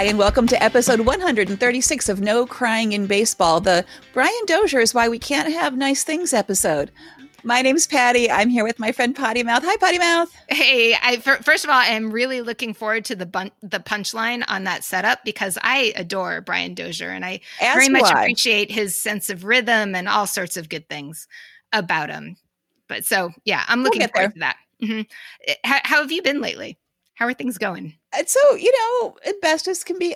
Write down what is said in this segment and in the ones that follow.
Hi, and welcome to episode 136 of No Crying in Baseball, the Brian Dozier is Why We Can't Have Nice Things episode. My name's Patty. I'm here with my friend Potty Mouth. Hi, Potty Mouth. Hey, I, first of all, I'm really looking forward to the bun- the punchline on that setup because I adore Brian Dozier and I As very much I. appreciate his sense of rhythm and all sorts of good things about him. But so, yeah, I'm looking we'll forward there. to that. Mm-hmm. How, how have you been lately? How are things going? So you know best as can be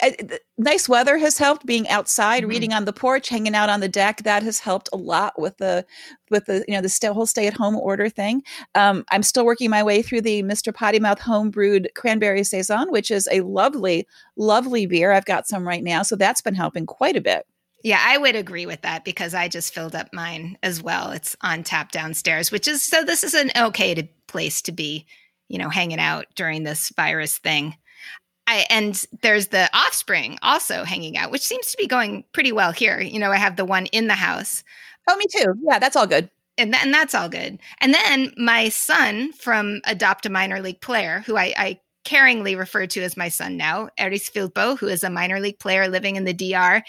nice weather has helped being outside mm-hmm. reading on the porch hanging out on the deck that has helped a lot with the with the you know the whole stay at home order thing um, i'm still working my way through the mr potty mouth home brewed cranberry saison which is a lovely lovely beer i've got some right now so that's been helping quite a bit yeah, I would agree with that because I just filled up mine as well. It's on tap downstairs, which is so this is an okay to, place to be, you know, hanging out during this virus thing. I, and there's the offspring also hanging out, which seems to be going pretty well here. You know, I have the one in the house. Oh, me too. Yeah, that's all good. And, th- and that's all good. And then my son from Adopt a Minor League Player, who I, I caringly refer to as my son now, Eris Filpo, who is a minor league player living in the DR.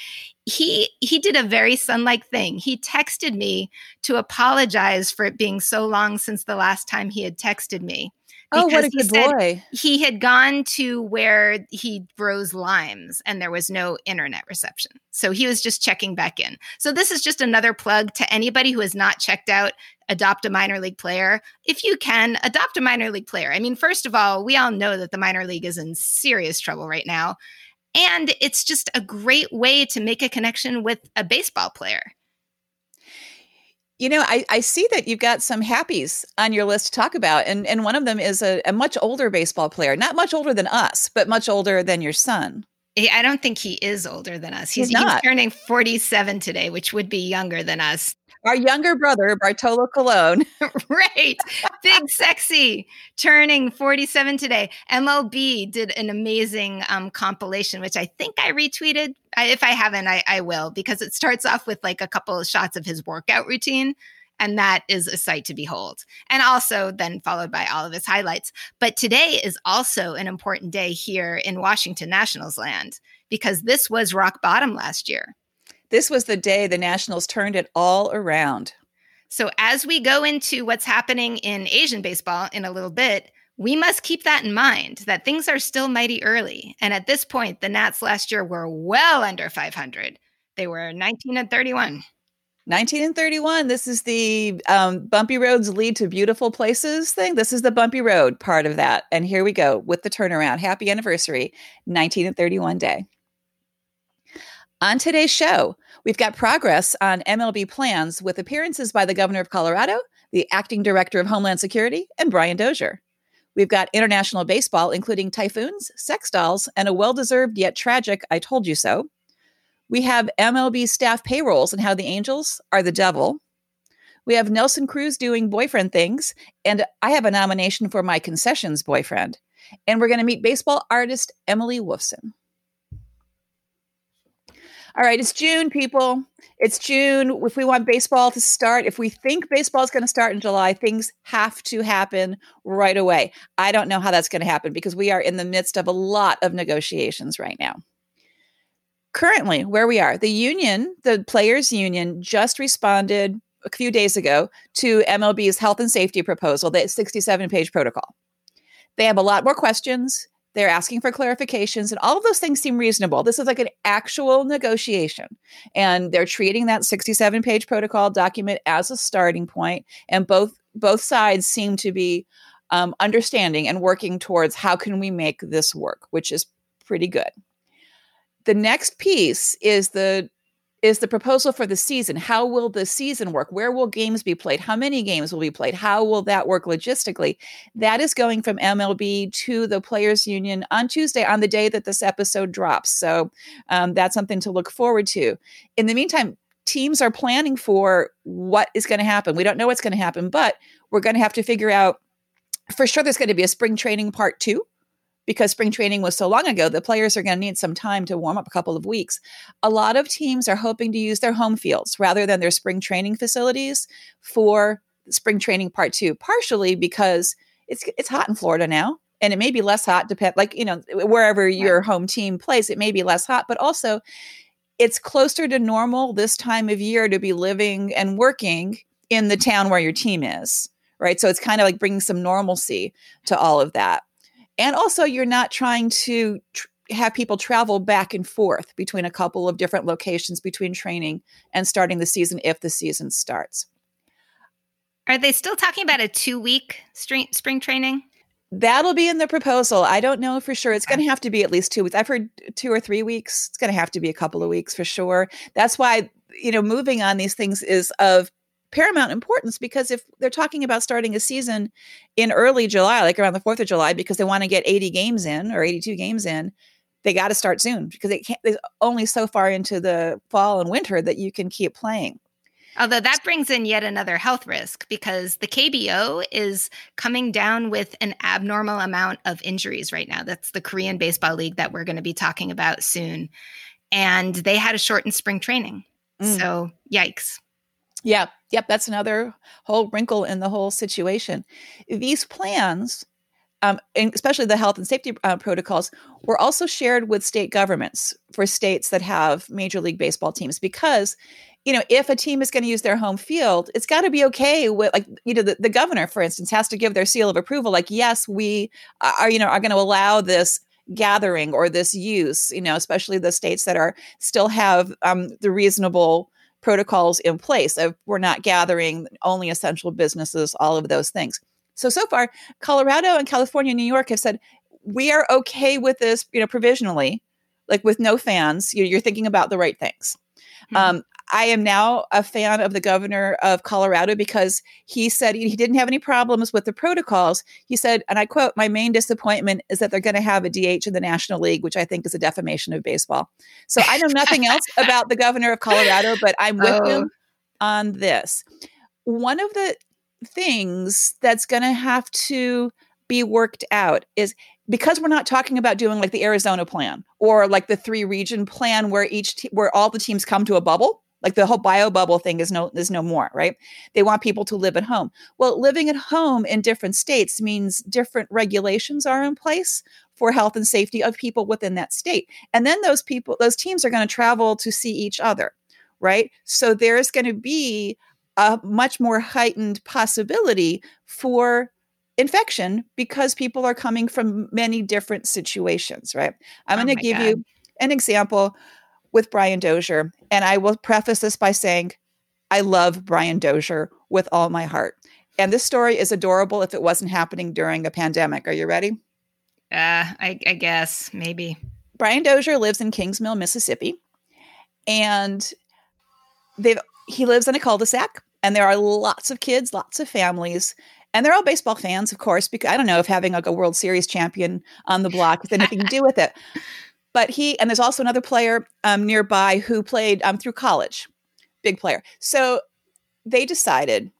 He he did a very son-like thing. He texted me to apologize for it being so long since the last time he had texted me. Oh, what a good boy. He had gone to where he grows limes and there was no internet reception. So he was just checking back in. So this is just another plug to anybody who has not checked out Adopt a Minor League Player. If you can, adopt a minor league player. I mean, first of all, we all know that the minor league is in serious trouble right now. And it's just a great way to make a connection with a baseball player. You know, I, I see that you've got some happies on your list to talk about, and, and one of them is a, a much older baseball player, not much older than us, but much older than your son. I don't think he is older than us. He's, he's not. He's turning 47 today, which would be younger than us our younger brother, Bartolo Colon. right. Big sexy, turning 47 today. MLB did an amazing um, compilation, which I think I retweeted. I, if I haven't, I, I will, because it starts off with like a couple of shots of his workout routine. And that is a sight to behold. And also then followed by all of his highlights. But today is also an important day here in Washington Nationals land because this was rock bottom last year. This was the day the Nationals turned it all around. So, as we go into what's happening in Asian baseball in a little bit, we must keep that in mind that things are still mighty early. And at this point, the Nats last year were well under 500. They were 19 and 31. 19 and 31. This is the um, bumpy roads lead to beautiful places thing. This is the bumpy road part of that. And here we go with the turnaround. Happy anniversary, 19 and 31 day. On today's show, we've got progress on MLB plans with appearances by the governor of Colorado, the acting director of Homeland Security, and Brian Dozier. We've got international baseball, including typhoons, sex dolls, and a well deserved yet tragic I told you so. We have MLB staff payrolls and how the Angels are the devil. We have Nelson Cruz doing boyfriend things, and I have a nomination for my concessions boyfriend. And we're going to meet baseball artist Emily Wolfson. All right, it's June, people. It's June. If we want baseball to start, if we think baseball is going to start in July, things have to happen right away. I don't know how that's going to happen because we are in the midst of a lot of negotiations right now. Currently, where we are, the union, the players' union, just responded a few days ago to MLB's health and safety proposal, the 67 page protocol. They have a lot more questions. They're asking for clarifications, and all of those things seem reasonable. This is like an actual negotiation, and they're treating that 67 page protocol document as a starting point. And both both sides seem to be um, understanding and working towards how can we make this work, which is pretty good. The next piece is the is the proposal for the season. How will the season work? Where will games be played? How many games will be played? How will that work logistically? That is going from MLB to the Players Union on Tuesday, on the day that this episode drops. So um, that's something to look forward to. In the meantime, teams are planning for what is going to happen. We don't know what's going to happen, but we're going to have to figure out for sure there's going to be a spring training part two because spring training was so long ago, the players are going to need some time to warm up a couple of weeks. A lot of teams are hoping to use their home fields rather than their spring training facilities for spring training part two, partially because it's it's hot in Florida now. and it may be less hot depend like you know wherever your home team plays it may be less hot but also it's closer to normal this time of year to be living and working in the town where your team is right so it's kind of like bringing some normalcy to all of that and also you're not trying to tr- have people travel back and forth between a couple of different locations between training and starting the season if the season starts are they still talking about a two week spring, spring training That'll be in the proposal. I don't know for sure. It's going to have to be at least two weeks. I've heard two or three weeks. It's going to have to be a couple of weeks for sure. That's why, you know, moving on these things is of paramount importance because if they're talking about starting a season in early July, like around the 4th of July, because they want to get 80 games in or 82 games in, they got to start soon because they can't, there's only so far into the fall and winter that you can keep playing. Although that brings in yet another health risk because the KBO is coming down with an abnormal amount of injuries right now. That's the Korean Baseball League that we're going to be talking about soon. And they had a shortened spring training. Mm. So, yikes. Yeah, yep, that's another whole wrinkle in the whole situation. These plans, um, especially the health and safety uh, protocols, were also shared with state governments for states that have Major League Baseball teams because you know, if a team is going to use their home field, it's got to be okay with like, you know, the, the governor, for instance, has to give their seal of approval. Like, yes, we are, you know, are going to allow this gathering or this use, you know, especially the states that are still have um, the reasonable protocols in place of we're not gathering only essential businesses, all of those things. So, so far, Colorado and California, New York have said, we are okay with this, you know, provisionally, like with no fans. You're, you're thinking about the right things. Mm-hmm. Um, I am now a fan of the governor of Colorado because he said he didn't have any problems with the protocols. He said, and I quote, My main disappointment is that they're going to have a DH in the National League, which I think is a defamation of baseball. So I know nothing else about the governor of Colorado, but I'm with oh. him on this. One of the things that's going to have to be worked out is because we're not talking about doing like the Arizona plan or like the three region plan where each where all the teams come to a bubble like the whole bio bubble thing is no is no more, right? They want people to live at home. Well, living at home in different states means different regulations are in place for health and safety of people within that state. And then those people those teams are going to travel to see each other, right? So there's going to be a much more heightened possibility for infection because people are coming from many different situations, right? I'm oh going to give God. you an example with Brian Dozier. And I will preface this by saying, I love Brian Dozier with all my heart. And this story is adorable if it wasn't happening during a pandemic. Are you ready? Uh, I, I guess, maybe. Brian Dozier lives in Kingsmill, Mississippi. And they've he lives in a cul-de-sac and there are lots of kids, lots of families, and they're all baseball fans, of course, because I don't know if having like a World Series champion on the block has anything to do with it. But he, and there's also another player um, nearby who played um, through college, big player. So they decided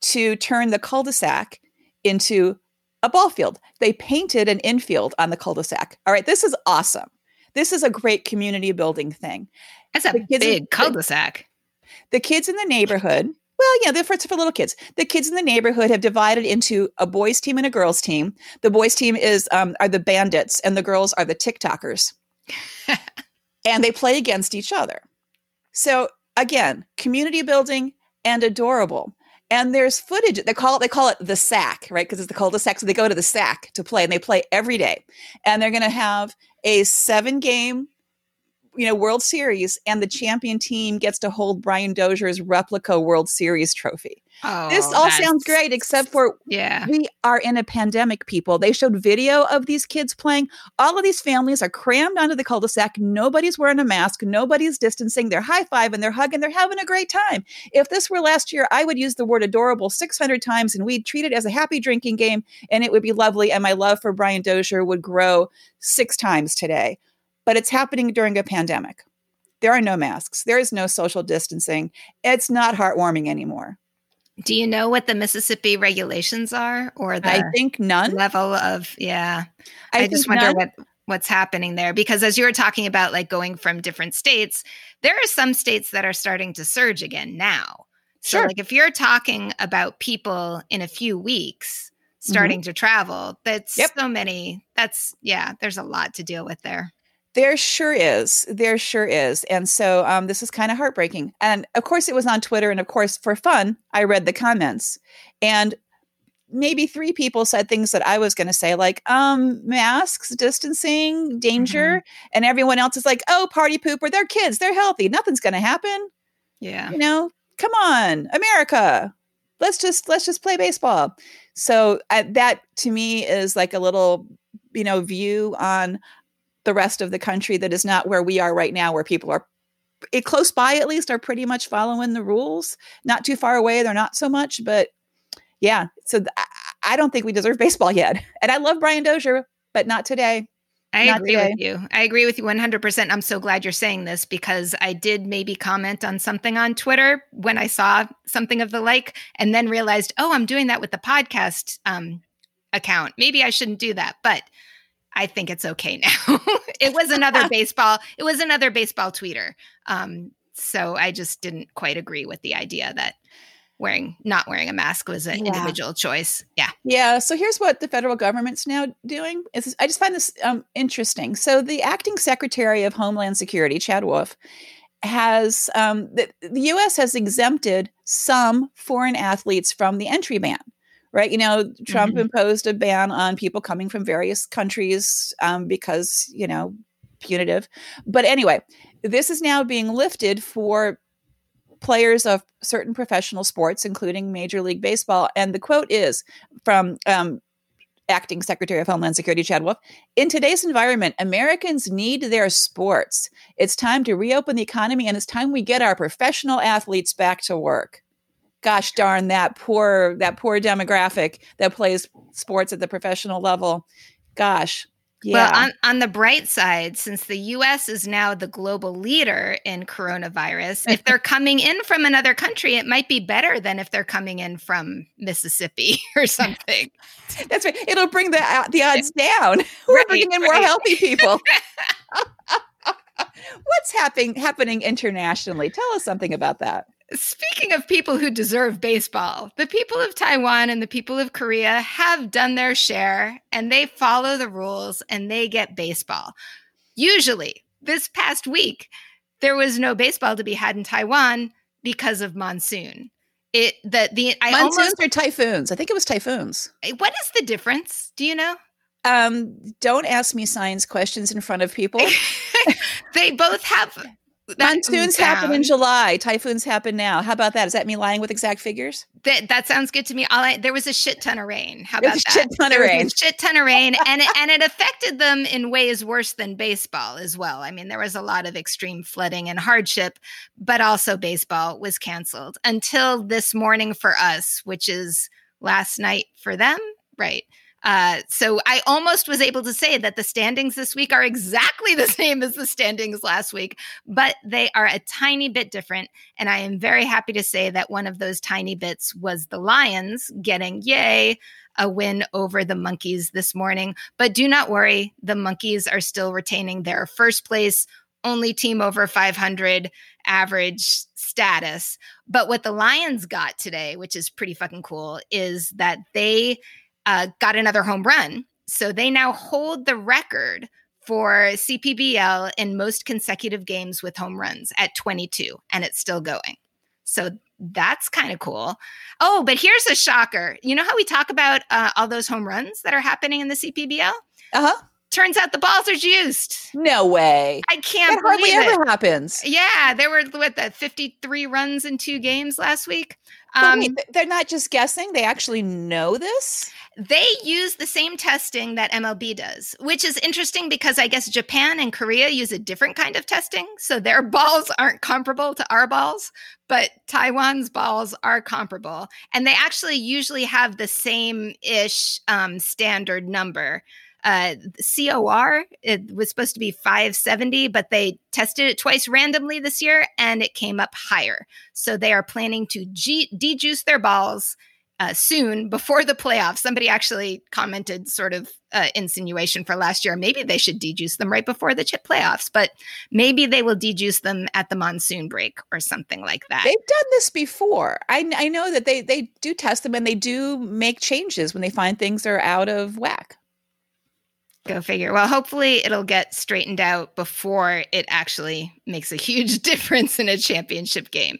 to turn the cul de sac into a ball field. They painted an infield on the cul de sac. All right, this is awesome. This is a great community building thing. That's a big cul de sac. The kids in the neighborhood, well, yeah, they're for, for little kids. The kids in the neighborhood have divided into a boys' team and a girls' team. The boys' team is um, are the bandits, and the girls are the TikTokers. and they play against each other. So again, community building and adorable. And there's footage. They call it they call it the sack, right? Because it's the cul-de-sac. So they go to the sack to play, and they play every day. And they're going to have a seven game you know World Series, and the champion team gets to hold Brian Dozier's replica World Series trophy. Oh, this all sounds great, except for yeah, we are in a pandemic. People, they showed video of these kids playing. All of these families are crammed onto the cul-de-sac. Nobody's wearing a mask. Nobody's distancing. They're high five and they're hugging. They're having a great time. If this were last year, I would use the word adorable 600 times, and we'd treat it as a happy drinking game, and it would be lovely. And my love for Brian Dozier would grow six times today but it's happening during a pandemic. There are no masks, there is no social distancing. It's not heartwarming anymore. Do you know what the Mississippi regulations are or the I think none level of yeah. I, I just wonder none. what what's happening there because as you were talking about like going from different states, there are some states that are starting to surge again now. So sure. like if you're talking about people in a few weeks starting mm-hmm. to travel. That's yep. so many. That's yeah. There's a lot to deal with there. There sure is. There sure is. And so um, this is kind of heartbreaking. And of course, it was on Twitter. And of course, for fun, I read the comments. And maybe three people said things that I was going to say, like um, masks, distancing, danger. Mm-hmm. And everyone else is like, oh, party pooper. They're kids. They're healthy. Nothing's going to happen. Yeah. You know, come on, America. Let's just let's just play baseball. So uh, that to me is like a little, you know, view on the rest of the country that is not where we are right now, where people are it, close by at least are pretty much following the rules. Not too far away, they're not so much, but yeah. So th- I don't think we deserve baseball yet. And I love Brian Dozier, but not today. I not agree today. with you. I agree with you 100%. I'm so glad you're saying this because I did maybe comment on something on Twitter when I saw something of the like and then realized, oh, I'm doing that with the podcast um, account. Maybe I shouldn't do that. But I think it's okay now. it was another baseball. It was another baseball tweeter. Um, so I just didn't quite agree with the idea that wearing not wearing a mask was an yeah. individual choice. Yeah. Yeah. So here's what the federal government's now doing. Is I just find this um, interesting. So the acting secretary of Homeland Security, Chad Wolf, has um, the, the U.S. has exempted some foreign athletes from the entry ban right? You know, Trump mm-hmm. imposed a ban on people coming from various countries um, because, you know, punitive. But anyway, this is now being lifted for players of certain professional sports, including Major League Baseball. And the quote is from um, Acting Secretary of Homeland Security Chad Wolf In today's environment, Americans need their sports. It's time to reopen the economy and it's time we get our professional athletes back to work gosh darn that poor that poor demographic that plays sports at the professional level gosh yeah. Well, on, on the bright side, since the US is now the global leader in coronavirus, if they're coming in from another country, it might be better than if they're coming in from Mississippi or something. That's right. It'll bring the uh, the odds down. We're right, bringing in right. more healthy people. What's happening happening internationally? Tell us something about that. Speaking of people who deserve baseball, the people of Taiwan and the people of Korea have done their share and they follow the rules and they get baseball. Usually, this past week, there was no baseball to be had in Taiwan because of monsoon. It the the I monsoons almost, or typhoons. I think it was typhoons. What is the difference? Do you know? Um, don't ask me science questions in front of people. they both have Monsoons happen in July. Typhoons happen now. How about that? Is that me lying with exact figures? That that sounds good to me. All I, there was a shit ton of rain. How about that? Shit ton of rain. shit ton of rain, and it, and it affected them in ways worse than baseball as well. I mean, there was a lot of extreme flooding and hardship, but also baseball was canceled until this morning for us, which is last night for them. Right. Uh, so I almost was able to say that the standings this week are exactly the same as the standings last week, but they are a tiny bit different. And I am very happy to say that one of those tiny bits was the Lions getting, yay, a win over the Monkeys this morning. But do not worry, the Monkeys are still retaining their first place, only team over 500 average status. But what the Lions got today, which is pretty fucking cool, is that they uh, got another home run. So they now hold the record for CPBL in most consecutive games with home runs at 22, and it's still going. So that's kind of cool. Oh, but here's a shocker. You know how we talk about uh, all those home runs that are happening in the CPBL? Uh huh. Turns out the balls are juiced. No way. I can't that hardly it. ever happens. Yeah, there were what the 53 runs in two games last week. Um, wait, they're not just guessing; they actually know this. They use the same testing that MLB does, which is interesting because I guess Japan and Korea use a different kind of testing. So their balls aren't comparable to our balls, but Taiwan's balls are comparable. And they actually usually have the same ish um, standard number. Uh, COR, it was supposed to be 570, but they tested it twice randomly this year and it came up higher. So they are planning to G- dejuice their balls uh, soon before the playoffs. Somebody actually commented, sort of uh, insinuation for last year. Maybe they should dejuice them right before the chip playoffs, but maybe they will dejuice them at the monsoon break or something like that. They've done this before. I, I know that they they do test them and they do make changes when they find things are out of whack. Go figure. Well, hopefully it'll get straightened out before it actually makes a huge difference in a championship game.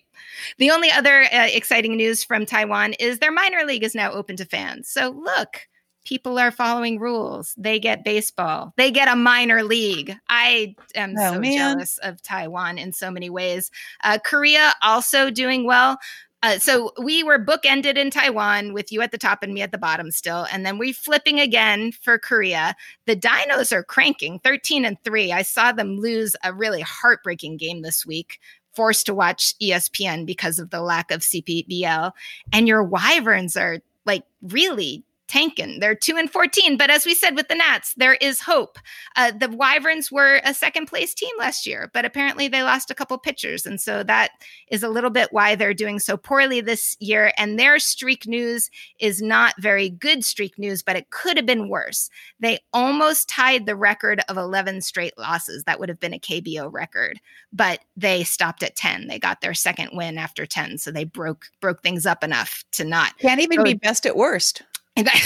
The only other uh, exciting news from Taiwan is their minor league is now open to fans. So look, people are following rules. They get baseball. They get a minor league. I am oh, so man. jealous of Taiwan in so many ways. Uh, Korea also doing well. Uh, so we were bookended in Taiwan with you at the top and me at the bottom still, and then we flipping again for Korea. The Dinos are cranking, thirteen and three. I saw them lose a really heartbreaking game this week forced to watch ESPN because of the lack of CPBL. And your Wyverns are like really tanking. They're two and 14. But as we said with the Nats, there is hope. Uh, the Wyverns were a second place team last year, but apparently they lost a couple pitchers. And so that is a little bit why they're doing so poorly this year. And their streak news is not very good streak news, but it could have been worse. They almost tied the record of 11 straight losses. That would have been a KBO record, but they stopped at 10. They got their second win after 10. So they broke broke things up enough to not. Can't even be best at worst.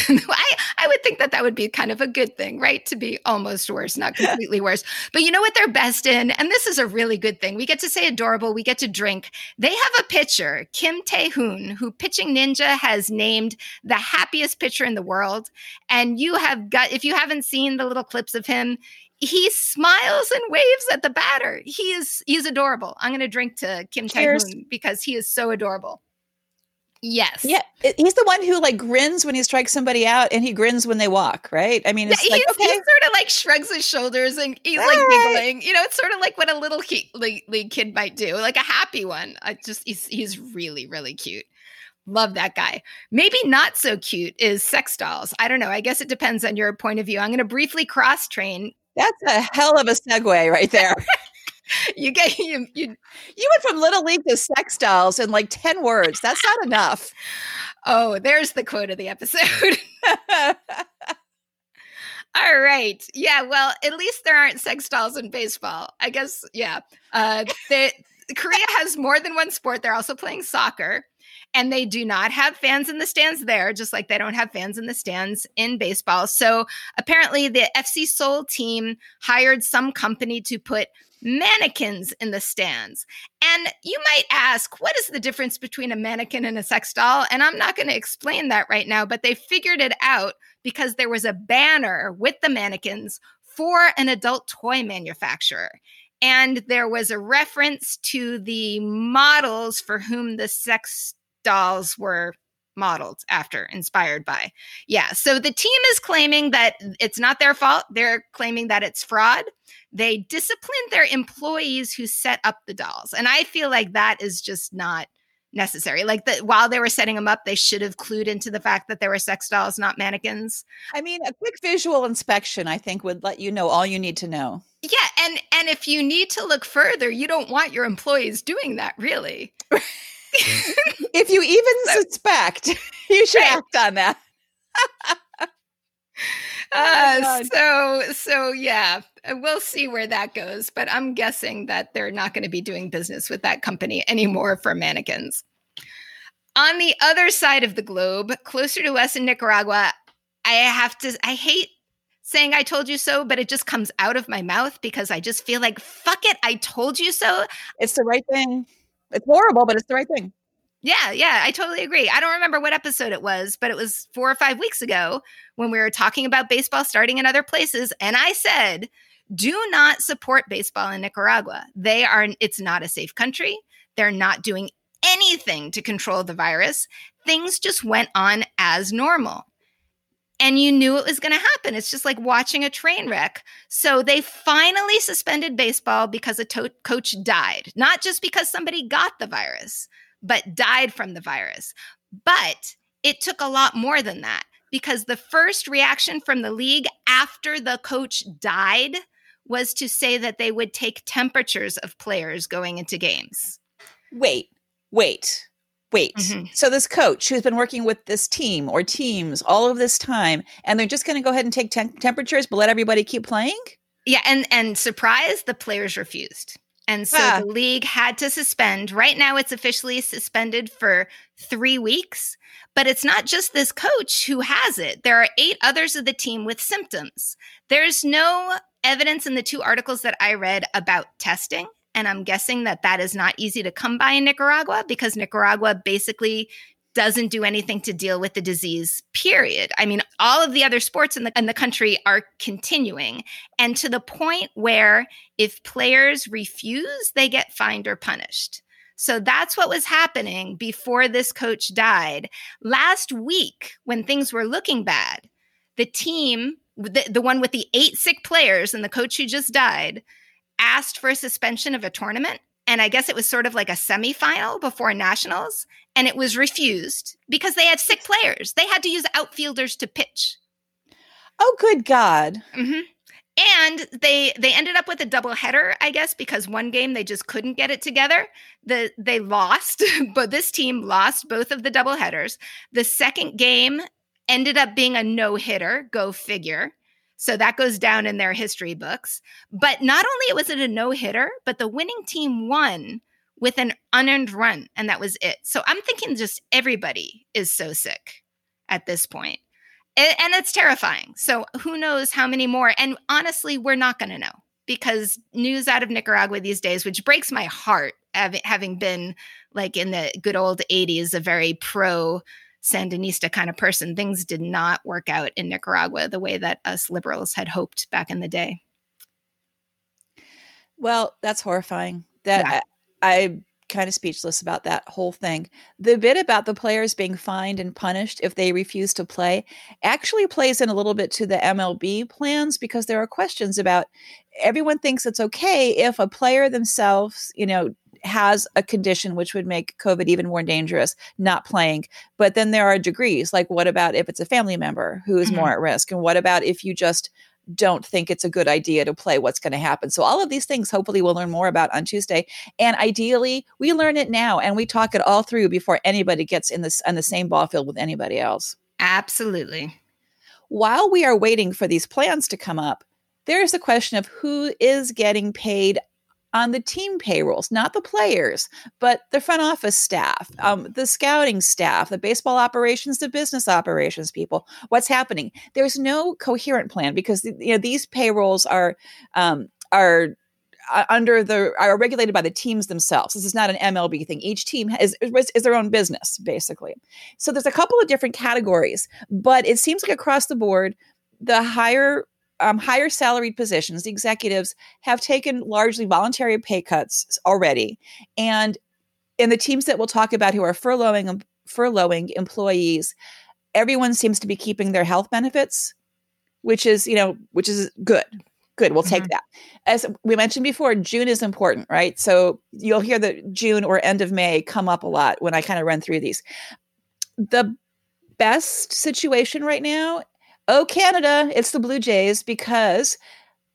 And I, I would think that that would be kind of a good thing, right? To be almost worse, not completely worse. But you know what they're best in? And this is a really good thing. We get to say adorable. We get to drink. They have a pitcher, Kim Tae Hoon, who Pitching Ninja has named the happiest pitcher in the world. And you have got, if you haven't seen the little clips of him, he smiles and waves at the batter. He is he's adorable. I'm going to drink to Kim Tae Hoon because he is so adorable. Yes. Yeah. He's the one who like grins when he strikes somebody out and he grins when they walk, right? I mean, it's yeah, like, okay. he sort of like shrugs his shoulders and he's All like right. giggling. You know, it's sort of like what a little he- league, league kid might do, like a happy one. I just, he's, he's really, really cute. Love that guy. Maybe not so cute is sex dolls. I don't know. I guess it depends on your point of view. I'm going to briefly cross train. That's a hell of a segue right there. you get you, you you went from little league to sex dolls in like 10 words. That's not enough. Oh there's the quote of the episode. All right. Yeah well at least there aren't sex dolls in baseball. I guess yeah. Uh they, korea has more than one sport. They're also playing soccer and they do not have fans in the stands there, just like they don't have fans in the stands in baseball. So apparently, the FC Seoul team hired some company to put mannequins in the stands. And you might ask, what is the difference between a mannequin and a sex doll? And I'm not going to explain that right now, but they figured it out because there was a banner with the mannequins for an adult toy manufacturer. And there was a reference to the models for whom the sex dolls were modeled after, inspired by. Yeah. So the team is claiming that it's not their fault. They're claiming that it's fraud. They disciplined their employees who set up the dolls. And I feel like that is just not necessary. Like that while they were setting them up, they should have clued into the fact that they were sex dolls, not mannequins. I mean, a quick visual inspection, I think, would let you know all you need to know. Yeah, and and if you need to look further, you don't want your employees doing that, really. if you even suspect, you should right. act on that. uh, so so yeah, we'll see where that goes. But I'm guessing that they're not going to be doing business with that company anymore for mannequins. On the other side of the globe, closer to us in Nicaragua, I have to. I hate saying I told you so, but it just comes out of my mouth because I just feel like, fuck it, I told you so. It's the right thing. It's horrible, but it's the right thing. Yeah, yeah, I totally agree. I don't remember what episode it was, but it was four or five weeks ago when we were talking about baseball starting in other places. And I said, do not support baseball in Nicaragua. They are, it's not a safe country. They're not doing anything to control the virus. Things just went on as normal. And you knew it was going to happen. It's just like watching a train wreck. So they finally suspended baseball because a to- coach died, not just because somebody got the virus but died from the virus. But it took a lot more than that because the first reaction from the league after the coach died was to say that they would take temperatures of players going into games. Wait, wait. Wait. Mm-hmm. So this coach who's been working with this team or teams all of this time, and they're just going to go ahead and take temperatures, but let everybody keep playing? Yeah, and and surprise, the players refused. And so ah. the league had to suspend. Right now, it's officially suspended for three weeks. But it's not just this coach who has it. There are eight others of the team with symptoms. There's no evidence in the two articles that I read about testing. And I'm guessing that that is not easy to come by in Nicaragua because Nicaragua basically doesn't do anything to deal with the disease, period. I mean, all of the other sports in the, in the country are continuing. And to the point where if players refuse, they get fined or punished. So that's what was happening before this coach died. Last week, when things were looking bad, the team, the, the one with the eight sick players and the coach who just died, asked for a suspension of a tournament and I guess it was sort of like a semifinal before nationals, and it was refused because they had sick players. They had to use outfielders to pitch. Oh, good God! Mm-hmm. And they they ended up with a double header, I guess, because one game they just couldn't get it together. The they lost, but this team lost both of the double headers. The second game ended up being a no hitter. Go figure. So that goes down in their history books. But not only was it a no hitter, but the winning team won with an unearned run, and that was it. So I'm thinking just everybody is so sick at this point. And it's terrifying. So who knows how many more? And honestly, we're not going to know because news out of Nicaragua these days, which breaks my heart, having been like in the good old 80s, a very pro Sandinista kind of person, things did not work out in Nicaragua the way that us liberals had hoped back in the day. Well, that's horrifying. That yeah. I, I'm kind of speechless about that whole thing. The bit about the players being fined and punished if they refuse to play actually plays in a little bit to the MLB plans because there are questions about everyone thinks it's okay if a player themselves, you know, has a condition which would make COVID even more dangerous, not playing. But then there are degrees. Like, what about if it's a family member who is mm-hmm. more at risk? And what about if you just don't think it's a good idea to play what's going to happen. So all of these things hopefully we'll learn more about on Tuesday. And ideally, we learn it now and we talk it all through before anybody gets in this on the same ball field with anybody else. Absolutely. While we are waiting for these plans to come up, there's the question of who is getting paid on the team payrolls, not the players, but the front office staff, um, the scouting staff, the baseball operations, the business operations people. What's happening? There's no coherent plan because you know these payrolls are um, are uh, under the are regulated by the teams themselves. This is not an MLB thing. Each team is, is, is their own business basically. So there's a couple of different categories, but it seems like across the board, the higher um, higher salaried positions, the executives have taken largely voluntary pay cuts already. And in the teams that we'll talk about who are furloughing furloughing employees, everyone seems to be keeping their health benefits, which is, you know, which is good. Good, we'll take mm-hmm. that. As we mentioned before, June is important, right? So you'll hear the June or end of May come up a lot when I kind of run through these. The best situation right now oh, Canada, it's the Blue Jays because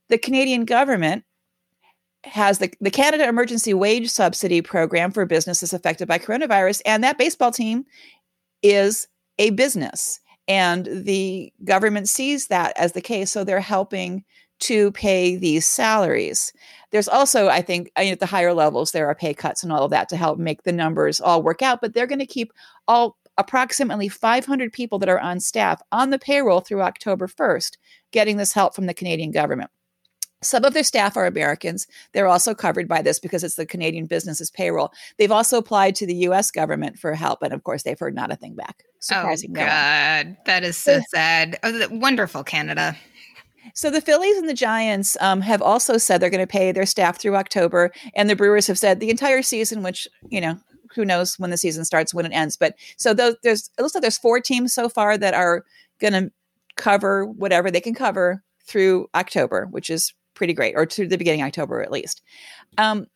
the Canadian government has the, the Canada Emergency Wage Subsidy Program for businesses affected by coronavirus. And that baseball team is a business. And the government sees that as the case. So they're helping to pay these salaries. There's also, I think, uh, at the higher levels, there are pay cuts and all of that to help make the numbers all work out. But they're going to keep all approximately 500 people that are on staff on the payroll through October 1st getting this help from the Canadian government. Some of their staff are Americans. They're also covered by this because it's the Canadian business's payroll. They've also applied to the U.S. government for help, and of course, they've heard not a thing back. Surprising. Oh God, that is so sad. Oh, wonderful, Canada. So the Phillies and the Giants um, have also said they're going to pay their staff through October, and the Brewers have said the entire season, which you know who knows when the season starts, when it ends. But so those, there's it looks like there's four teams so far that are going to cover whatever they can cover through October, which is pretty great, or to the beginning of October at least. Um,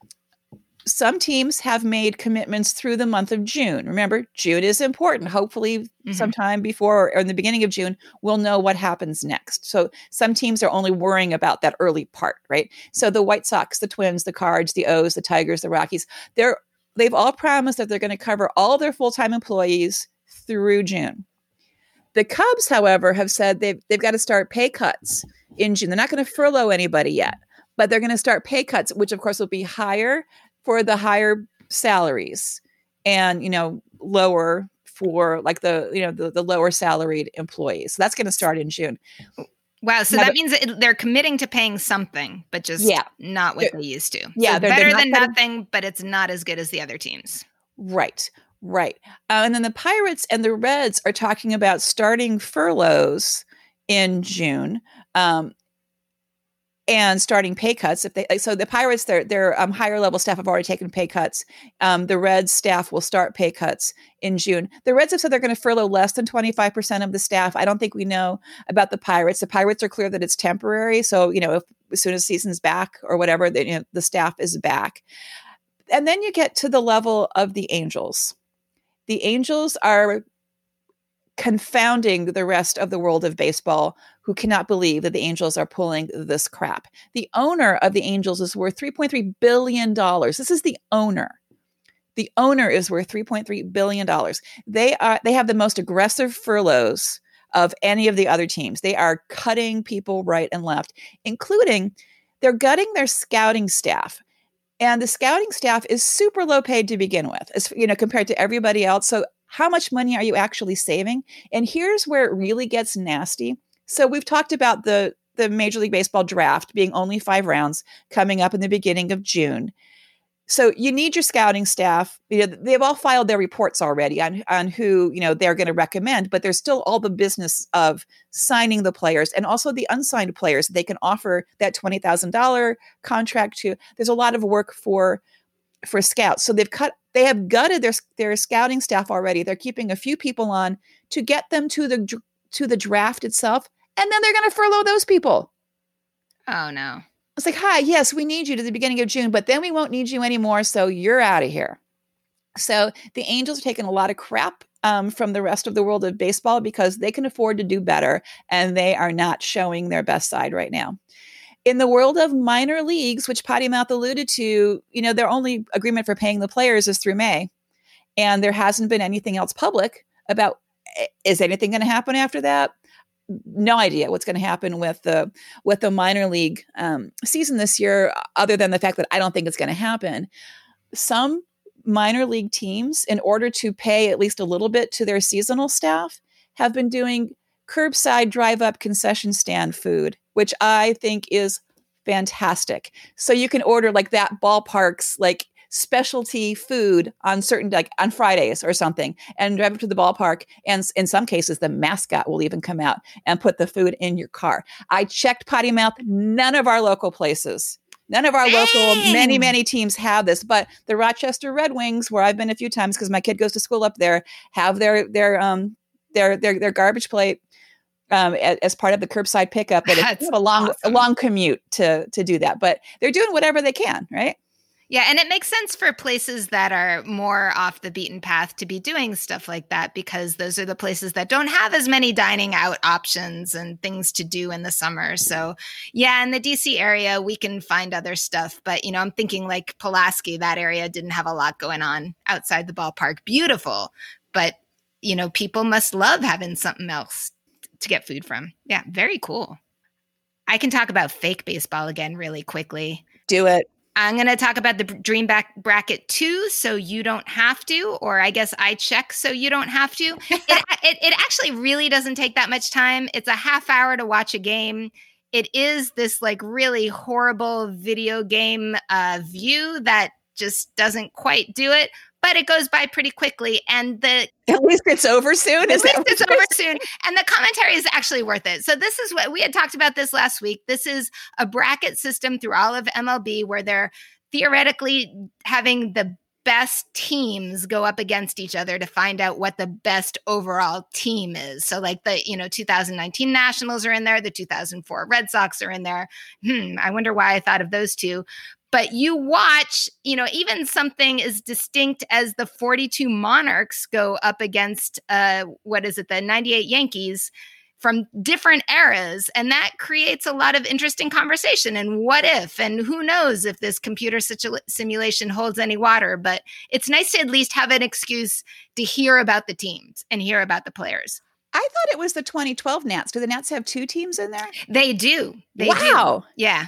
some teams have made commitments through the month of June. Remember, June is important. Hopefully, mm-hmm. sometime before or in the beginning of June, we'll know what happens next. So, some teams are only worrying about that early part, right? So, the White Sox, the Twins, the Cards, the O's, the Tigers, the Rockies, they're they've all promised that they're going to cover all their full-time employees through June. The Cubs, however, have said they've they've got to start pay cuts in June. They're not going to furlough anybody yet, but they're going to start pay cuts, which of course will be higher for the higher salaries and you know lower for like the you know the, the lower salaried employees. So that's going to start in June. Wow, so now, that means that they're committing to paying something, but just yeah, not what they used to. Yeah, so they're, better they're than nothing, but it's not as good as the other teams. Right, right. Uh, and then the Pirates and the Reds are talking about starting furloughs in June. Um, and starting pay cuts if they so the pirates their their um, higher level staff have already taken pay cuts. Um, the reds staff will start pay cuts in june. The reds have said they're going to furlough less than 25% of the staff. I don't think we know about the pirates. The pirates are clear that it's temporary so you know if, as soon as season's back or whatever the, you know, the staff is back. And then you get to the level of the angels. The angels are confounding the rest of the world of baseball who cannot believe that the Angels are pulling this crap. The owner of the Angels is worth $3.3 billion. This is the owner. The owner is worth $3.3 billion. They are they have the most aggressive furloughs of any of the other teams. They are cutting people right and left, including they're gutting their scouting staff. And the scouting staff is super low paid to begin with, as you know, compared to everybody else. So how much money are you actually saving? And here's where it really gets nasty. So we've talked about the the Major League Baseball draft being only 5 rounds coming up in the beginning of June. So you need your scouting staff. You know, they've all filed their reports already on on who you know they're going to recommend, but there's still all the business of signing the players and also the unsigned players. They can offer that twenty thousand dollar contract to. There's a lot of work for for scouts. So they've cut they have gutted their their scouting staff already. They're keeping a few people on to get them to the to the draft itself, and then they're going to furlough those people. Oh no. It's like, "Hi, yes, we need you to the beginning of June, but then we won't need you anymore, so you're out of here." So the Angels are taking a lot of crap um, from the rest of the world of baseball because they can afford to do better, and they are not showing their best side right now in the world of minor leagues, which Potty Mouth alluded to, you know, their only agreement for paying the players is through May. And there hasn't been anything else public about is anything going to happen after that? No idea what's going to happen with the with the minor league um, season this year, other than the fact that I don't think it's going to happen. Some minor league teams, in order to pay at least a little bit to their seasonal staff, have been doing curbside drive up concession stand food, which I think is fantastic. So you can order like that ballpark's like specialty food on certain like on Fridays or something and drive up to the ballpark and in some cases the mascot will even come out and put the food in your car. I checked potty mouth none of our local places None of our Dang. local, many, many teams have this, but the Rochester Red Wings, where I've been a few times because my kid goes to school up there, have their their um their their their garbage plate um, as part of the curbside pickup, but it's a long awesome. a long commute to to do that. But they're doing whatever they can, right? Yeah, and it makes sense for places that are more off the beaten path to be doing stuff like that because those are the places that don't have as many dining out options and things to do in the summer. So, yeah, in the DC area, we can find other stuff. But, you know, I'm thinking like Pulaski, that area didn't have a lot going on outside the ballpark. Beautiful. But, you know, people must love having something else to get food from. Yeah, very cool. I can talk about fake baseball again really quickly. Do it. I'm going to talk about the dream back bracket too, so you don't have to, or I guess I check so you don't have to. it, it, it actually really doesn't take that much time. It's a half hour to watch a game. It is this like really horrible video game uh, view that just doesn't quite do it, but it goes by pretty quickly. And the at least it's over soon. At least it's over soon, and the commentary is actually worth it. So this is what we had talked about this last week. This is a bracket system through all of MLB where they're theoretically having the best teams go up against each other to find out what the best overall team is. So like the, you know, 2019 Nationals are in there, the 2004 Red Sox are in there. Hmm, I wonder why I thought of those two but you watch, you know, even something as distinct as the 42 Monarchs go up against uh what is it, the 98 Yankees from different eras. And that creates a lot of interesting conversation. And what if, and who knows if this computer situ- simulation holds any water, but it's nice to at least have an excuse to hear about the teams and hear about the players. I thought it was the 2012 Nats. Do the Nats have two teams in there? They do. They wow. Do. Yeah.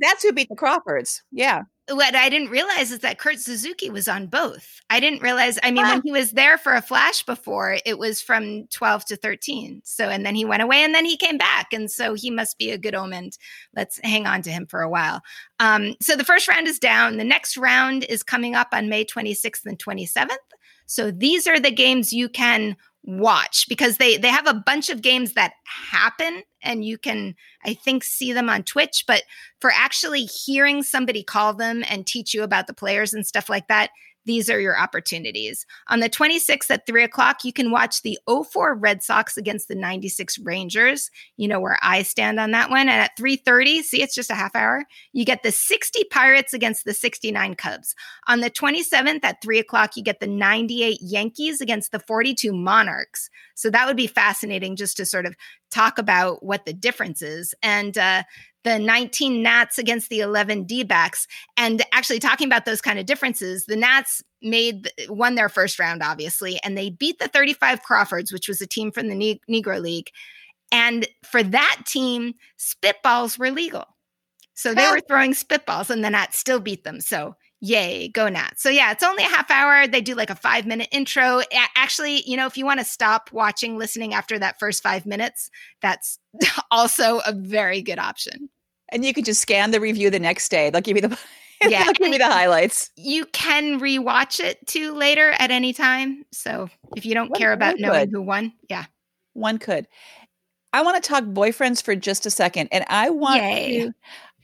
That's who beat the Crawfords. Yeah what I didn't realize is that Kurt Suzuki was on both. I didn't realize. I mean, when he was there for a flash before, it was from 12 to 13. So, and then he went away and then he came back. And so he must be a good omen. Let's hang on to him for a while. Um, so the first round is down. The next round is coming up on May 26th and 27th. So these are the games you can watch because they they have a bunch of games that happen and you can i think see them on twitch but for actually hearing somebody call them and teach you about the players and stuff like that these are your opportunities. On the 26th at 3 o'clock, you can watch the 04 Red Sox against the 96 Rangers. You know where I stand on that one. And at 3.30, see, it's just a half hour, you get the 60 Pirates against the 69 Cubs. On the 27th at 3 o'clock, you get the 98 Yankees against the 42 Monarchs. So that would be fascinating just to sort of talk about what the difference is. And uh, the 19 Nats against the 11 D backs. And actually, talking about those kind of differences, the Nats made won their first round, obviously, and they beat the 35 Crawfords, which was a team from the ne- Negro League. And for that team, spitballs were legal. So they were throwing spitballs, and the Nats still beat them. So yay, go Nats. So yeah, it's only a half hour. They do like a five minute intro. Actually, you know, if you want to stop watching, listening after that first five minutes, that's also a very good option. And you can just scan the review the next day. They'll give you the yeah, they'll give me the highlights. You can rewatch it too later at any time. So if you don't one, care about knowing who won, yeah, one could. I want to talk boyfriends for just a second, and I want Yay. to.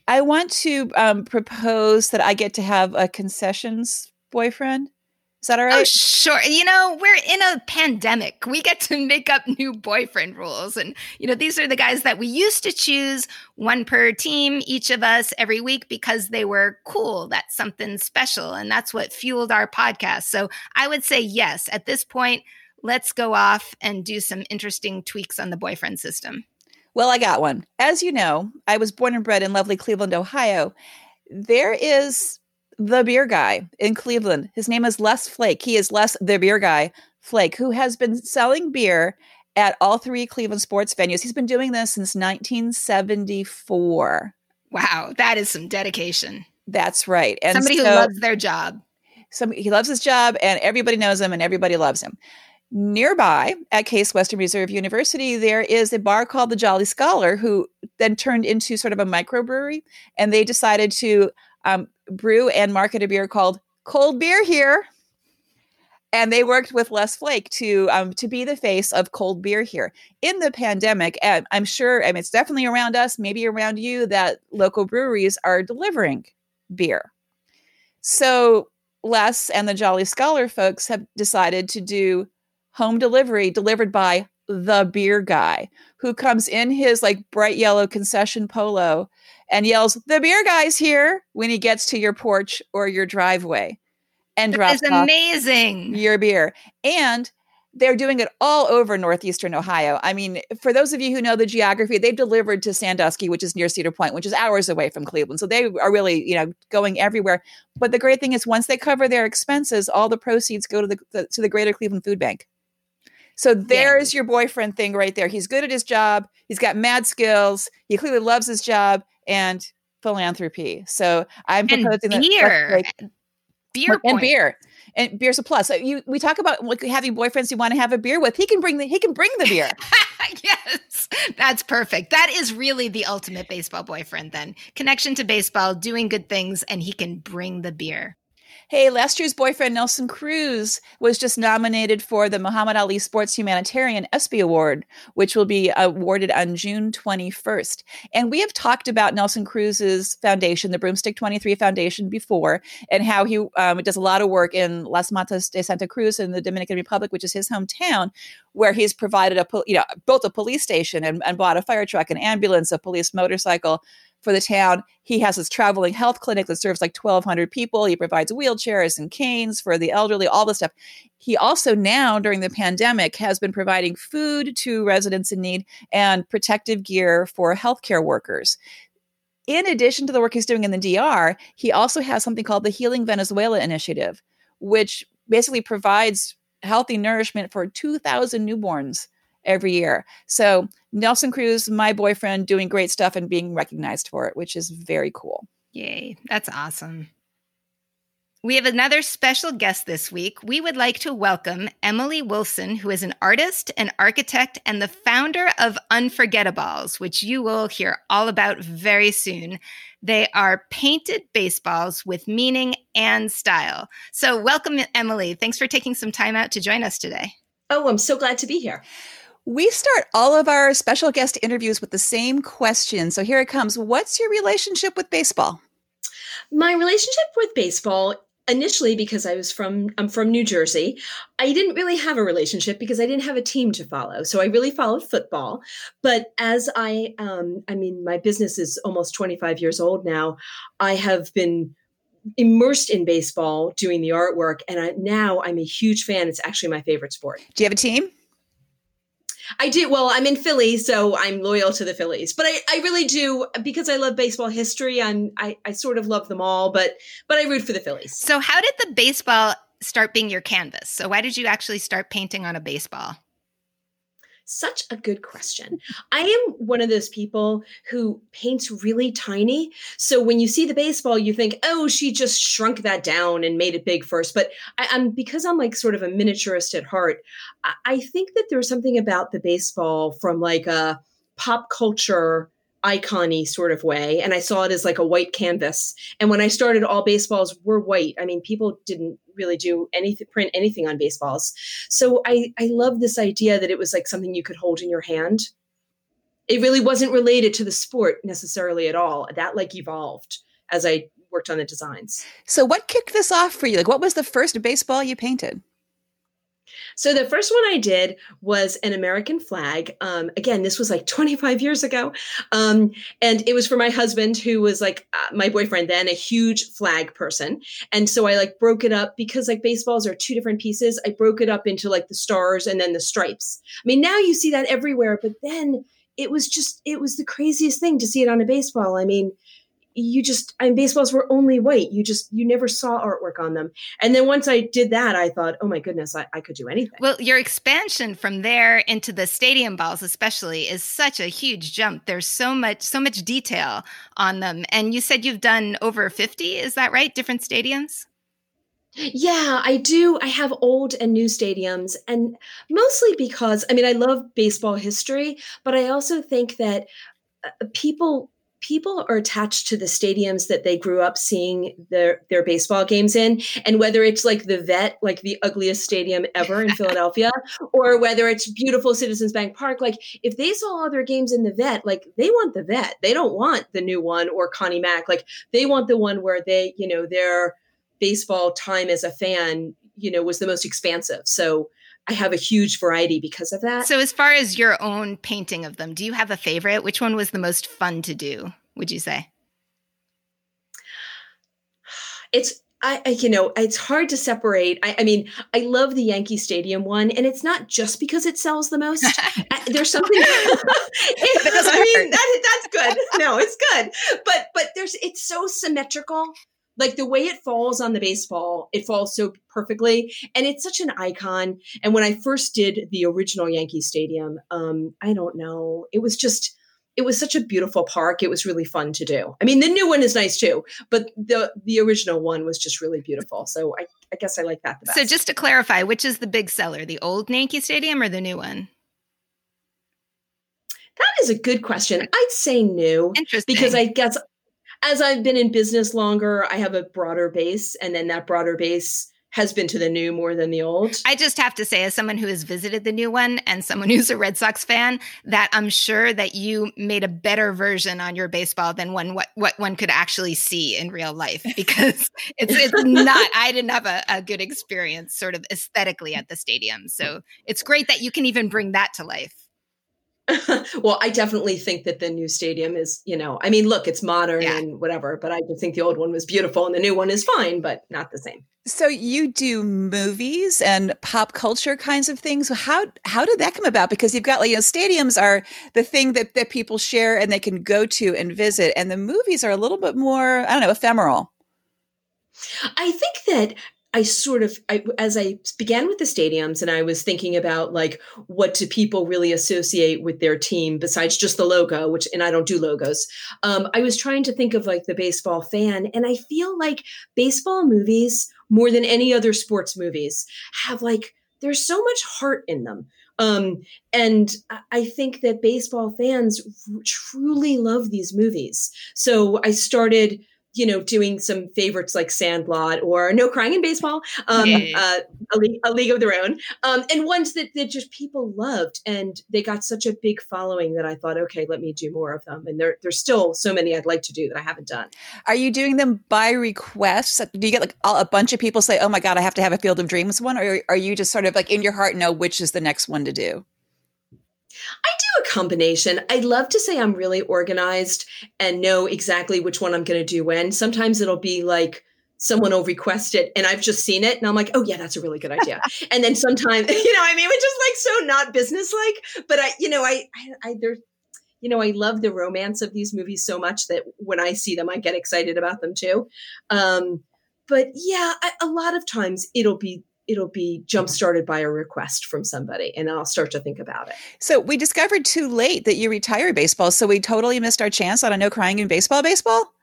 I want to um, propose that I get to have a concessions boyfriend. Is that all oh. Oh, sure. You know, we're in a pandemic. We get to make up new boyfriend rules. And, you know, these are the guys that we used to choose one per team, each of us every week because they were cool. That's something special. And that's what fueled our podcast. So I would say yes. At this point, let's go off and do some interesting tweaks on the boyfriend system. Well, I got one. As you know, I was born and bred in lovely Cleveland, Ohio. There is the beer guy in Cleveland. His name is Les Flake. He is Les the beer guy Flake, who has been selling beer at all three Cleveland sports venues. He's been doing this since 1974. Wow, that is some dedication. That's right. And somebody so, who loves their job. Some he loves his job and everybody knows him and everybody loves him. Nearby at Case Western Reserve University, there is a bar called the Jolly Scholar, who then turned into sort of a microbrewery, and they decided to um, brew and market a beer called Cold Beer Here. And they worked with Les Flake to um, to be the face of cold beer here in the pandemic. And I'm sure, I mean, it's definitely around us, maybe around you, that local breweries are delivering beer. So Les and the Jolly Scholar folks have decided to do home delivery delivered by the beer guy who comes in his like bright yellow concession polo and yells, "The beer guy's here!" when he gets to your porch or your driveway, and drops amazing your beer. And they're doing it all over northeastern Ohio. I mean, for those of you who know the geography, they've delivered to Sandusky, which is near Cedar Point, which is hours away from Cleveland. So they are really, you know, going everywhere. But the great thing is, once they cover their expenses, all the proceeds go to the, the to the Greater Cleveland Food Bank. So there's your boyfriend thing right there. He's good at his job. He's got mad skills. He clearly loves his job, and philanthropy. So I'm proposing and beer. that beer and beer and beer's a plus. So you we talk about having boyfriends you want to have a beer with. He can bring the he can bring the beer. yes, that's perfect. That is really the ultimate baseball boyfriend. Then connection to baseball, doing good things, and he can bring the beer. Hey, last year's boyfriend Nelson Cruz was just nominated for the Muhammad Ali Sports Humanitarian ESPY Award, which will be awarded on June 21st. And we have talked about Nelson Cruz's foundation, the Boomstick 23 Foundation, before, and how he um, does a lot of work in Las Matas de Santa Cruz in the Dominican Republic, which is his hometown, where he's provided a you know built a police station and, and bought a fire truck, an ambulance, a police motorcycle for the town. He has his traveling health clinic that serves like 1,200 people. He provides wheelchairs and canes for the elderly, all this stuff. He also now, during the pandemic, has been providing food to residents in need and protective gear for healthcare workers. In addition to the work he's doing in the DR, he also has something called the Healing Venezuela Initiative, which basically provides healthy nourishment for 2,000 newborns every year. So Nelson Cruz, my boyfriend, doing great stuff and being recognized for it, which is very cool. Yay, that's awesome. We have another special guest this week. We would like to welcome Emily Wolfson, who is an artist, an architect, and the founder of Unforgettables, which you will hear all about very soon. They are painted baseballs with meaning and style. So, welcome, Emily. Thanks for taking some time out to join us today. Oh, I'm so glad to be here. We start all of our special guest interviews with the same question. So, here it comes What's your relationship with baseball? My relationship with baseball initially because I was from I'm from New Jersey, I didn't really have a relationship because I didn't have a team to follow. So I really followed football. But as I um I mean my business is almost 25 years old now, I have been immersed in baseball doing the artwork and I, now I'm a huge fan. It's actually my favorite sport. Do you have a team? I do. Well, I'm in Philly, so I'm loyal to the Phillies. But I, I really do because I love baseball history. I'm I, I sort of love them all, but but I root for the Phillies. So how did the baseball start being your canvas? So why did you actually start painting on a baseball? Such a good question. I am one of those people who paints really tiny. So when you see the baseball, you think, oh, she just shrunk that down and made it big first. But I, am because I'm like sort of a miniaturist at heart, I, I think that there's something about the baseball from like a pop culture icony sort of way and i saw it as like a white canvas and when i started all baseballs were white i mean people didn't really do anything print anything on baseballs. So i i love this idea that it was like something you could hold in your hand. It really wasn't related to the sport necessarily at all. That like evolved as i worked on the designs. So what kicked this off for you? Like what was the first baseball you painted so the first one I did was an American flag. Um, again, this was like 25 years ago. Um, and it was for my husband, who was like uh, my boyfriend then, a huge flag person. And so I like broke it up because like baseballs are two different pieces. I broke it up into like the stars and then the stripes. I mean, now you see that everywhere, but then it was just, it was the craziest thing to see it on a baseball. I mean, you just I mean, baseballs were only white. You just you never saw artwork on them. And then once I did that, I thought, oh my goodness, I, I could do anything. Well, your expansion from there into the stadium balls, especially, is such a huge jump. There's so much so much detail on them. And you said you've done over 50, is that right? Different stadiums? Yeah, I do. I have old and new stadiums, and mostly because I mean, I love baseball history, but I also think that uh, people people are attached to the stadiums that they grew up seeing their their baseball games in and whether it's like the vet like the ugliest stadium ever in philadelphia or whether it's beautiful citizens bank park like if they saw all their games in the vet like they want the vet. They don't want the new one or connie mack. Like they want the one where they you know their baseball time as a fan you know was the most expansive. So I have a huge variety because of that. So, as far as your own painting of them, do you have a favorite? Which one was the most fun to do, would you say? It's I, I, you know it's hard to separate I, I, mean i love the yankee stadium one and it's not just because it sells the most there's something it, i mean that, that's good no it's good but but there's it's so symmetrical like the way it falls on the baseball, it falls so perfectly. And it's such an icon. And when I first did the original Yankee Stadium, um, I don't know, it was just, it was such a beautiful park. It was really fun to do. I mean, the new one is nice too, but the the original one was just really beautiful. So I, I guess I like that the best. So just to clarify, which is the big seller, the old Yankee Stadium or the new one? That is a good question. I'd say new. Interesting. Because I guess as I've been in business longer, I have a broader base, and then that broader base has been to the new more than the old. I just have to say, as someone who has visited the new one and someone who's a Red Sox fan, that I'm sure that you made a better version on your baseball than one what, what one could actually see in real life because it's it's not. I didn't have a, a good experience, sort of aesthetically, at the stadium. So it's great that you can even bring that to life. well, I definitely think that the new stadium is, you know, I mean, look, it's modern Yeah. and whatever, but I just think the old one was beautiful and the new one is fine, but not the same. So you do movies and pop culture kinds of things. How how did that come about? Because you've got like you know stadiums are the thing that that people share and they can go to and visit, and the movies are a little bit more I don't know ephemeral. I think that I sort of, I, as I began with the stadiums and I was thinking about like, what do people really associate with their team besides just the logo, which, and I don't do logos. Um, I was trying to think of like the baseball fan. And I feel like baseball movies, more than any other sports movies, have like, there's so much heart in them. Um, and I- think that baseball fans truly love these movies. So I started you know, doing some favorites like Sandlot or No Crying in Baseball, um, Yeah. uh, a, League, a League of Their Own, um, and ones that, that just people loved. And they got such a big following that I thought, okay, let me do more of them. And there, there's still so many I'd like to do that I haven't done. Are you doing them by request? Do you get like a bunch of people say, "Oh my god, I have to have a Field of Dreams one," or are you just sort of like in your heart know which is the next one to do? I do a combination. I'd love to say I'm really organized and know exactly which one I'm going to do when. Sometimes it'll be like someone will request it and I've just seen it and I'm like, oh yeah, that's a really good idea. and then sometimes, you know, I mean, which is like so not business like, but I, you know, I, I, I there, you know, I love the romance of these movies so much that when I see them, I get excited about them too. Um, but yeah, I, a lot of times it'll be it'll be jump started by a request from somebody and I'll start to think about it. So we discovered too late that you retired baseball, so we totally missed our chance on a no crying in baseball baseball.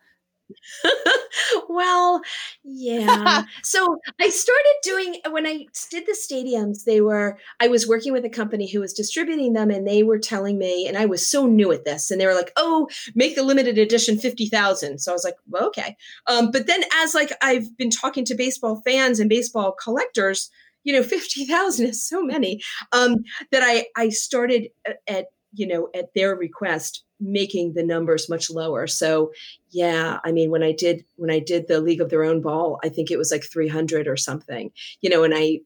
well, yeah. so I started doing when I did the stadiums, they were I was working with a company who was distributing them and they were telling me and I was so new at this and they were like, "Oh, make the limited edition 50,000." So I was like, well, "Okay." Um, but then as like I've been talking to baseball fans and baseball collectors, you know, 50,000 is so many um, that I I started at, at you know at their request making the numbers much lower. So yeah, I mean when I did when I did the League of Their Own ball, I think it was like 300 or something. You know, and I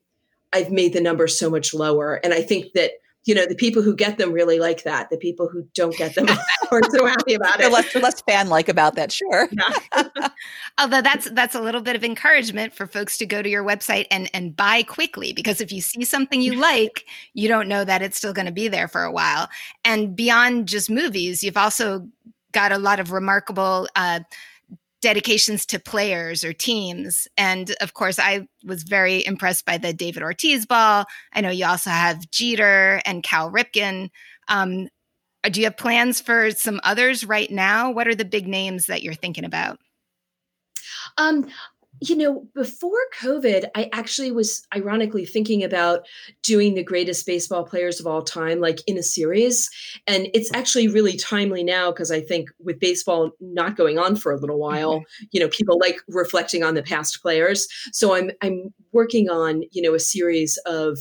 I've made the number so much lower and I think that you know the people who get them really like that. The people who don't get them aren't so happy about They're it. less less fan like about that, sure. Although that's that's a little bit of encouragement for folks to go to your website and and buy quickly because if you see something you like, you don't know that it's still going to be there for a while. And beyond just movies, you've also got a lot of remarkable uh, dedications to players or teams. And of course, I was very impressed by the David Ortiz ball. I know you also have Jeter and Cal Ripken. Um, do you have plans for some others right now? What are the big names that you're thinking about? Um, you know, before COVID, I actually was ironically thinking about doing the greatest baseball players of all time, like in a series. And it's actually really timely now because I think with baseball not going on for a little while, mm-hmm. you know, people like reflecting on the past players. So I'm I'm working on, you know, a series of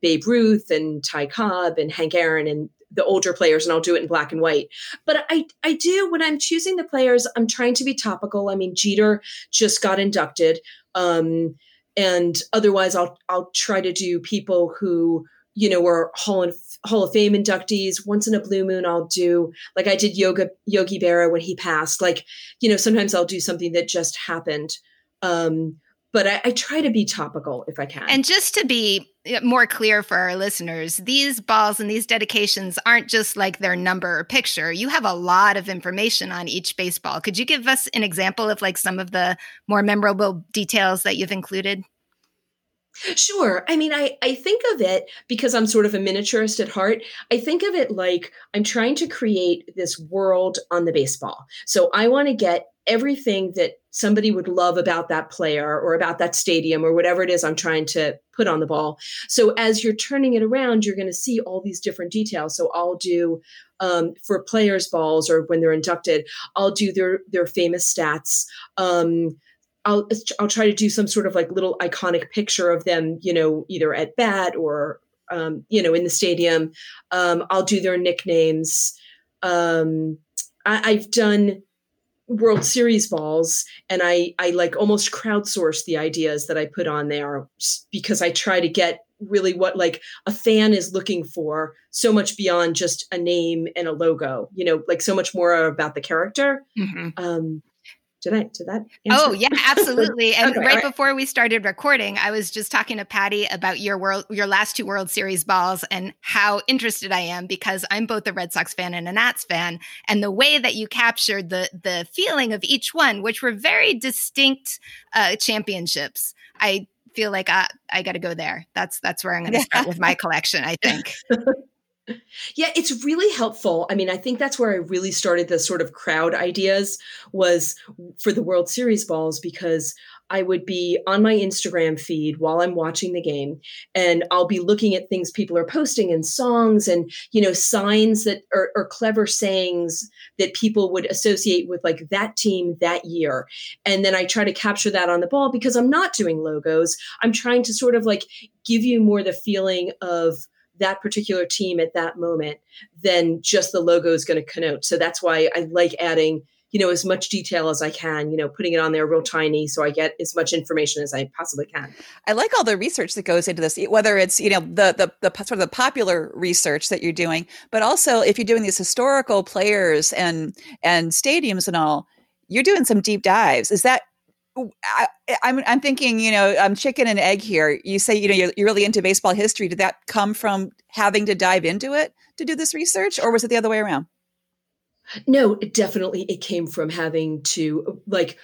Babe Ruth and Ty Cobb and Hank Aaron and the older players and I'll do it in black and white. But I I do when I'm choosing the players, I'm trying to be topical. I mean, Jeter just got inducted. Um and otherwise I'll I'll try to do people who, you know, were Hall of, Hall of Fame inductees. Once in a blue moon I'll do like I did Yoga Yogi Berra when he passed. Like, you know, sometimes I'll do something that just happened. Um but I, I try to be topical if I can. And just to be more clear for our listeners, these balls and these dedications aren't just like their number or picture. You have a lot of information on each baseball. Could you give us an example of like some of the more memorable details that you've included? Sure. I mean, I, I think of it because I'm sort of a miniaturist at heart. I think of it like I'm trying to create this world on the baseball. So I want to get everything that somebody would love about that player or about that stadium or whatever it is I'm trying to put on the ball. So as you're turning it around, you're going to see all these different details. So I'll do um, for players' balls or when they're inducted, I'll do their their famous stats. Um, I'll I'll try to do some sort of like little iconic picture of them, you know, either at bat or um, you know in the stadium. Um, I'll do their nicknames. Um, I, I've done World Series balls, and I I like almost crowdsource the ideas that I put on there because I try to get really what like a fan is looking for so much beyond just a name and a logo you know like so much more about the character mm-hmm. um did I did that? Oh yeah, absolutely. And okay, right, right, before we started recording, I was just talking to Patty about your world, your last two World Series balls, and how interested I am because I'm both a Red Sox fan and a Nats fan, and the way that you captured the the feeling of each one, which were very distinct uh, championships. I feel like I, I got to go there. That's that's where I'm going to start with my collection. I think. Yeah, it's really helpful. I mean, I think that's where I really started the sort of crowd ideas was for the World Series balls because I would be on my Instagram feed while I'm watching the game and I'll be looking at things people are posting and songs and you know signs that are, are clever sayings that people would associate with like that team that year and then I try to capture that on the ball because I'm not doing logos I'm trying to sort of like give you more the feeling of that particular team at that moment than just the logo is going to connote. So that's why I like adding, you know, as much detail as I can, you know, putting it on there real tiny so I get as much information as I possibly can. I like all the research that goes into this, whether it's, you know, the the, the sort of the popular research that you're doing, but also if you're doing these historical players and and stadiums and all, you're doing some deep dives. Is that I, am I'm, I'm thinking, you know, I'm chicken and egg here. You say, you know, you're, you're really into baseball history. Did that come from having to dive into it to do this research, or was it the other way around? No, definitely it came from having to like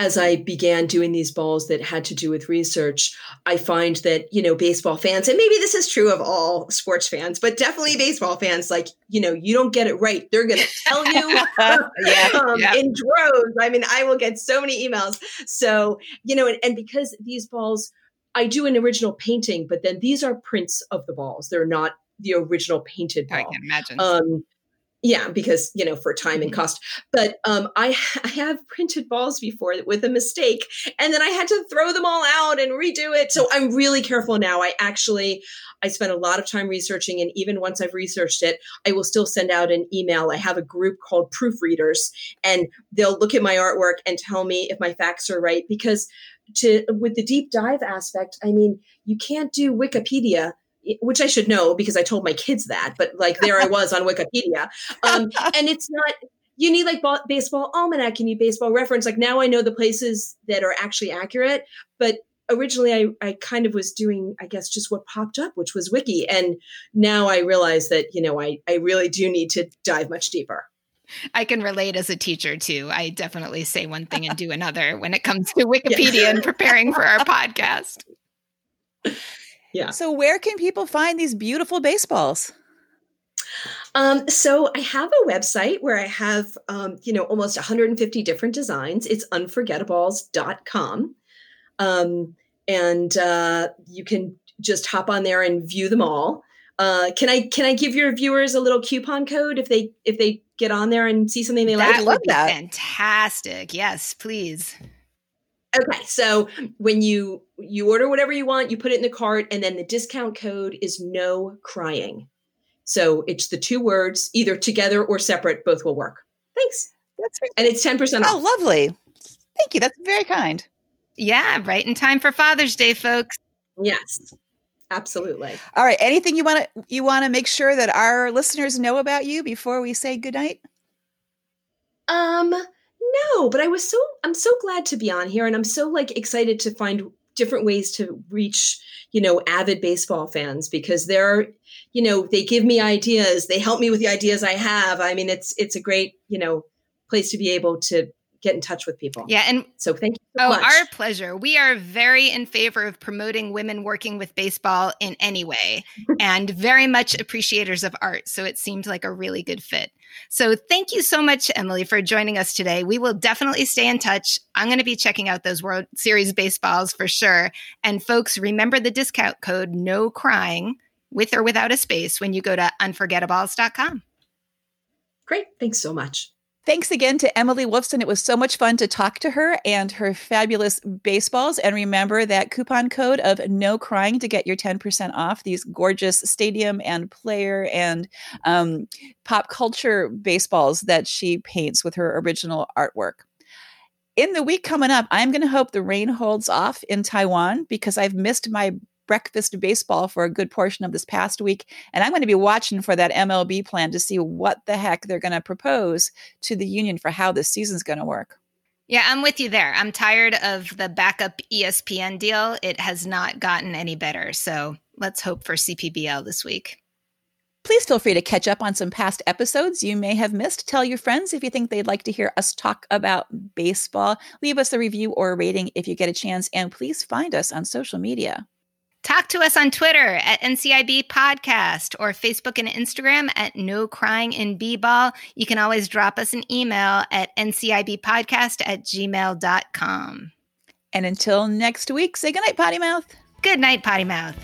as I began doing these balls that had to do with research, I find that, you know, baseball fans, and maybe this is true of all sports fans, but definitely baseball fans, like, you know, you don't get it right. They're going to tell you yeah, um, yeah. in droves. I mean, I will get so many emails. So, you know, and, and because these balls, I do an original painting, but then these are prints of the balls. They're not the original painted ball. I can imagine. Um, yeah because you know for time and mm-hmm. cost. But um, I, I have printed balls before with a mistake and then i had to throw them all out and redo it. So i'm really careful now. I actually i spent a lot of time researching and even once i've researched it i will still send out an email. I have a group called proofreaders and they'll look at my artwork and tell me if my facts are right because to with the deep dive aspect i mean you can't do wikipedia which I should know because I told my kids that, but like there I was on Wikipedia. Um, and it's not, you need like baseball almanac, you need baseball reference. Like now I know the places that are actually accurate, but originally I, I kind of was doing, I guess, just what popped up, which was Wiki. And now I realize that, you know, I, I really do need to dive much deeper. I can relate as a teacher too. I definitely say one thing and do another when it comes to Wikipedia yeah. and preparing for our podcast. Yeah. So where can people find these beautiful baseballs? Um, so I have a website where I have, um, you know, almost 150 different designs. It's unforgettables.com. Um, and uh, you can just hop on there and view them all. Uh, can I can I give your viewers a little coupon code if they if they get on there and see something they that like? Would love that. Fantastic. Yes, please. Okay, so when you you order whatever you want, you put it in the cart, and then the discount code is no crying. So it's the two words, either together or separate, both will work. Thanks. That's right. And it's ten percent off. Oh, lovely. Thank you. That's very kind. Yeah, right in time for Father's Day, folks. Yes. Absolutely. All right. Anything you want to you want to make sure that our listeners know about you before we say goodnight? Um, no, but I was so I'm so glad to be on here and I'm so like excited to find different ways to reach, you know, avid baseball fans because they're, you know, they give me ideas, they help me with the ideas I have. I mean, it's it's a great, you know, place to be able to get in touch with people. Yeah, and so thank you. So oh, much. our pleasure. We are very in favor of promoting women working with baseball in any way, and very much appreciators of art. So it seemed like a really good fit. So thank you so much, Emily, for joining us today. We will definitely stay in touch. I'm going to be checking out those World Series baseballs for sure. And folks, remember the discount code No Crying with or without a space when you go to unforgettables.com. Great. Thanks so much. Thanks again to Emily Wolfson. It was so much fun to talk to her and her fabulous baseballs. And remember that coupon code of no crying to get your 10% off these gorgeous stadium and player and um, pop culture baseballs that she paints with her original artwork. In the week coming up, I'm going to hope the rain holds off in Taiwan because I've missed my breakfast baseball for a good portion of this past week. And I'm going to be watching for that MLB plan to see what the heck they're going to propose to the union for how this season's going to work. Yeah, I'm with you there. I'm tired of the backup ESPN deal. It has not gotten any better. So let's hope for CPBL this week. Please feel free to catch up on some past episodes you may have missed. Tell your friends if you think they'd like to hear us talk about baseball. Leave us a review or a rating if you get a chance, and please find us on social media. Talk to us on Twitter at NCIB Podcast or Facebook and Instagram at No Crying in B-Ball. You can always drop us an email at ncibpodcast at gmail.com. And until next week, say goodnight, Potty Mouth. Good night, Potty Mouth.